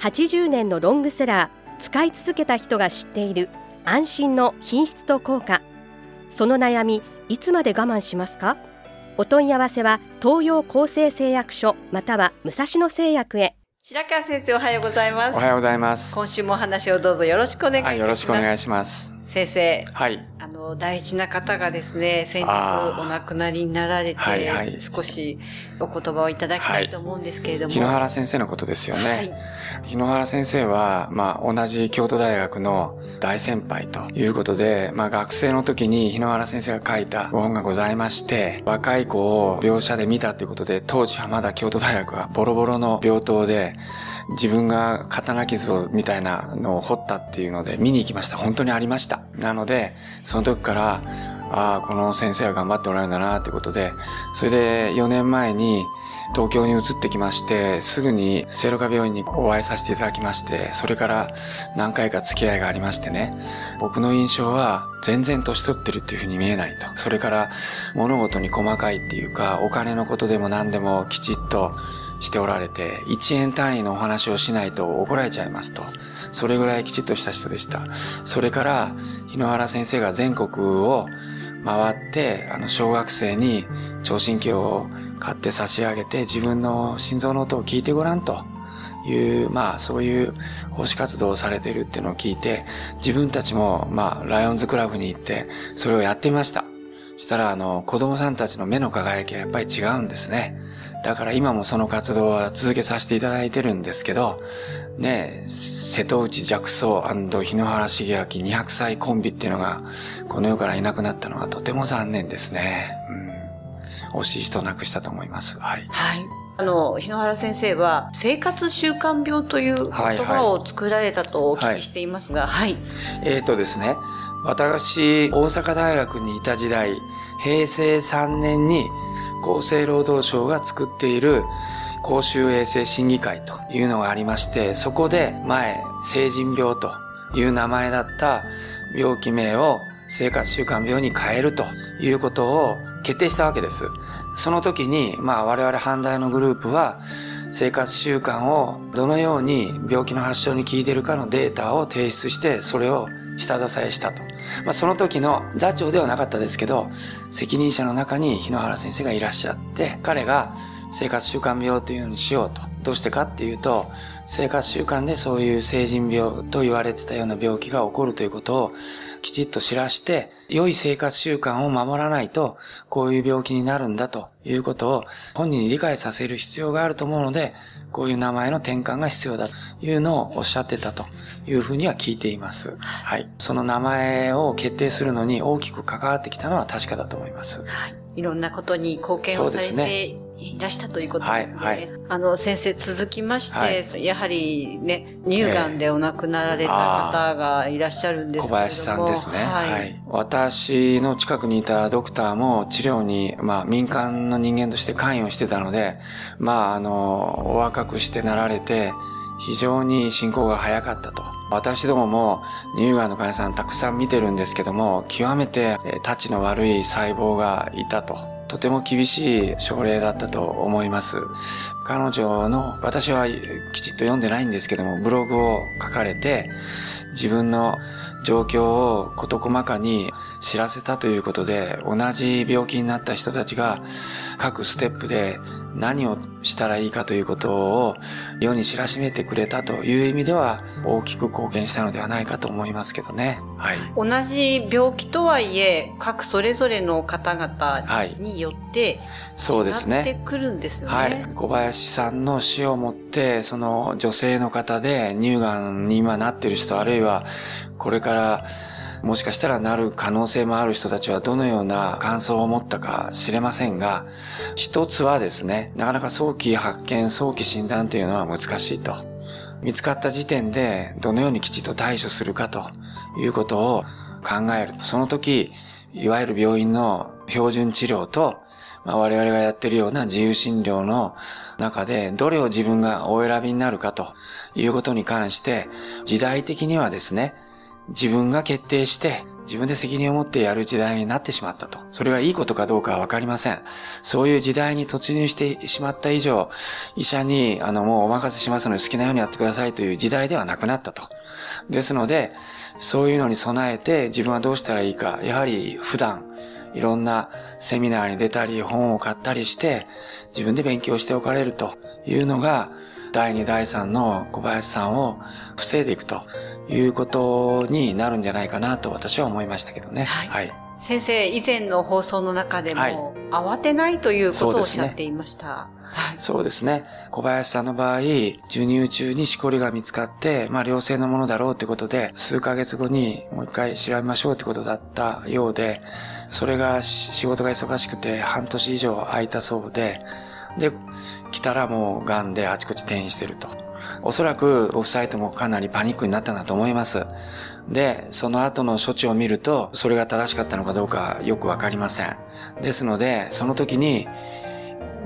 80年のロングセラー使い続けた人が知っている安心の品質と効果。その悩みいつまで我慢しますか？お問い合わせは東洋厚生製薬所または武蔵野製薬へ。白川先生おはようございます。おはようございます。今週もお話をどうぞよろしくお願いします、よろしくお願いします。先生はい。あの大事な方がですね先日お亡くなりになられて、はいはい。少しお言葉をいただきたいと思うんですけれども、日野原先生のことですよね。はい。日野原先生は、まあ、同じ京都大学の大先輩ということで、まあ、学生の時に日野原先生が書いた本がございまして、若い子を描写で見たということで、当時はまだ京都大学はボロボロの病棟で、自分が刀傷をみたいなのを掘ったっていうので見に行きました。本当にありました。なので、その時から、ああ、この先生は頑張っておられるんだなってことで、それで4年前に東京に移ってきまして、すぐに聖路加病院にお会いさせていただきまして、それから何回か付き合いがありましてね、僕の印象は全然年取ってるっていうふうに見えないと。それから物事に細かいっていうか、お金のことでも何でもきちっとしておられて、1円単位のお話をしないと怒られちゃいますと。それぐらいきちっとした人でした。それから、日野原先生が全国を回って、あの、小学生に聴診器を買って差し上げて、自分の心臓の音を聞いてごらんという、まあ、そういう奉仕活動をされているっていうのを聞いて、自分たちも、まあ、ライオンズクラブに行って、それをやってみました。したら、あの、子供さんたちの目の輝きはやっぱり違うんですね。だから今もその活動は続けさせていただいてるんですけど、ね、瀬戸内寂奏日野原茂明200歳コンビっていうのが、この世からいなくなったのはとても残念ですね。うん。惜しい人を亡くしたと思います。はい。はい。あの、日野原先生は、生活習慣病という言葉を作られたとお聞きしていますが、はい。えーとですね、私、大阪大学にいた時代、平成3年に厚生労働省が作っている公衆衛生審議会というのがありまして、そこで前、成人病という名前だった病気名を生活習慣病に変えるということを決定したわけです。その時に、まあ我々阪大のグループは、生活習慣をどのように病気の発症に効いてるかのデータを提出して、それを下支えしたと。まあ、その時の座長ではなかったですけど、責任者の中に日野原先生がいらっしゃって、彼が生活習慣病というのにしようと。どうしてかっていうと、生活習慣でそういう成人病と言われてたような病気が起こるということをきちっと知らして、良い生活習慣を守らないと、こういう病気になるんだということを本人に理解させる必要があると思うので、こういう名前の転換が必要だというのをおっしゃってたというふうには聞いています。はい。その名前を決定するのに大きく関わってきたのは確かだと思います。はい。いろんなことに貢献をされていらしたということですね。はいはいあの、先生続きまして、はいやはりね、乳がんでお亡くなられた方がいらっしゃるんですけれども。小林さんですね。はい。はい。私の近くにいたドクターも治療に、まあ民間の人間として関与してたので、まああの、お若くしてなられて、非常に進行が早かったと。私どもも乳がんの患者さんたくさん見てるんですけども、極めてえーたちの悪い細胞がいたと。とても厳しい症例だったと思います。彼女の、私はきちっと読んでないんですけども、ブログを書かれて、自分の状況を事細かに知らせたということで、同じ病気になった人たちが各ステップで何をしたらいいかということを世に知らしめてくれたという意味では大きく貢献したのではないかと思いますけどね。はい。同じ病気とはいえ、各それぞれの方々によってそうです違ってね。くるんですよね。はい。小林さんの死をもって、その女性の方で乳がんに今なってる人、あるいはこれからもしかしたらなる可能性もある人たちはどのような感想を持ったか知れませんが、一つはですね、なかなか早期発見、早期診断というのは難しいと。見つかった時点でどのようにきちっと対処するかということを考える。その時、いわゆる病院の標準治療と、まあ、我々がやってるような自由診療の中で、どれを自分がお選びになるかということに関して、時代的にはですね、自分が決定して、自分で責任を持ってやる時代になってしまったと。それがいいことかどうかはわかりません。そういう時代に突入してしまった以上、医者に、あの、もうお任せしますので好きなようにやってくださいという時代ではなくなったと。ですので、そういうのに備えて自分はどうしたらいいか、やはり普段、いろんなセミナーに出たり、本を買ったりして、自分で勉強しておかれるというのが、第2、第3の小林さんを防いでいくということになるんじゃないかなと私は思いましたけどね。はい。はい、先生、以前の放送の中でも、はい、慌てないということをおっしゃっていました。そうですね。小林さんの場合、授乳中にしこりが見つかって、まあ良性のものだろうということで、数ヶ月後にもう一回調べましょうということだったようで、それが仕事が忙しくて半年以上空いたそうで、で、来たらもう癌であちこち転移してると。おそらくオフサイトもかなりパニックになったんだと思います。で、その後の処置を見ると、それが正しかったのかどうかよくわかりません。ですので、その時に、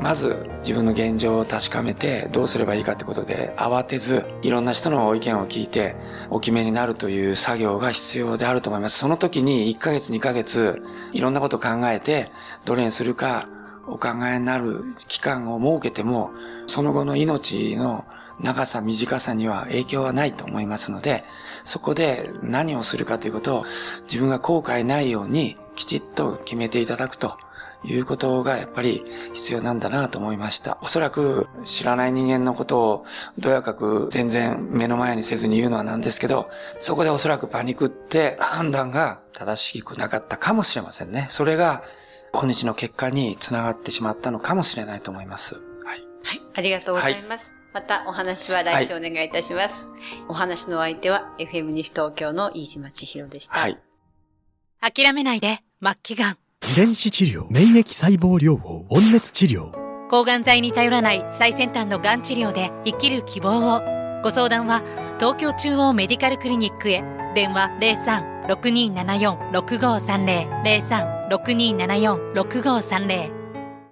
まず自分の現状を確かめてどうすればいいかってことで慌てずいろんな人の意見を聞いてお決めになるという作業が必要であると思います。その時に1ヶ月2ヶ月いろんなことを考えてどれにするかお考えになる期間を設けても、その後の命の長さ短さには影響はないと思いますので、そこで何をするかということを自分が後悔ないようにきちっと決めていただくということがやっぱり必要なんだなと思いました。おそらく知らない人間のことをどやかく全然目の前にせずに言うのはなんですけど、そこでおそらくパニクって判断が正しくなかったかもしれませんね。それが今日の結果につながってしまったのかもしれないと思います。はい。はい。ありがとうございます。はいまたお話は来週お願いいたします。はい、お話の相手は FM 西東京の飯島千尋でした。はい。諦めないで、末期がん。遺伝子治療、免疫細胞療法、温熱治療。抗がん剤に頼らない最先端のがん治療で生きる希望を。ご相談は東京中央メディカルクリニックへ。電話03-6274-6530。03-6274-6530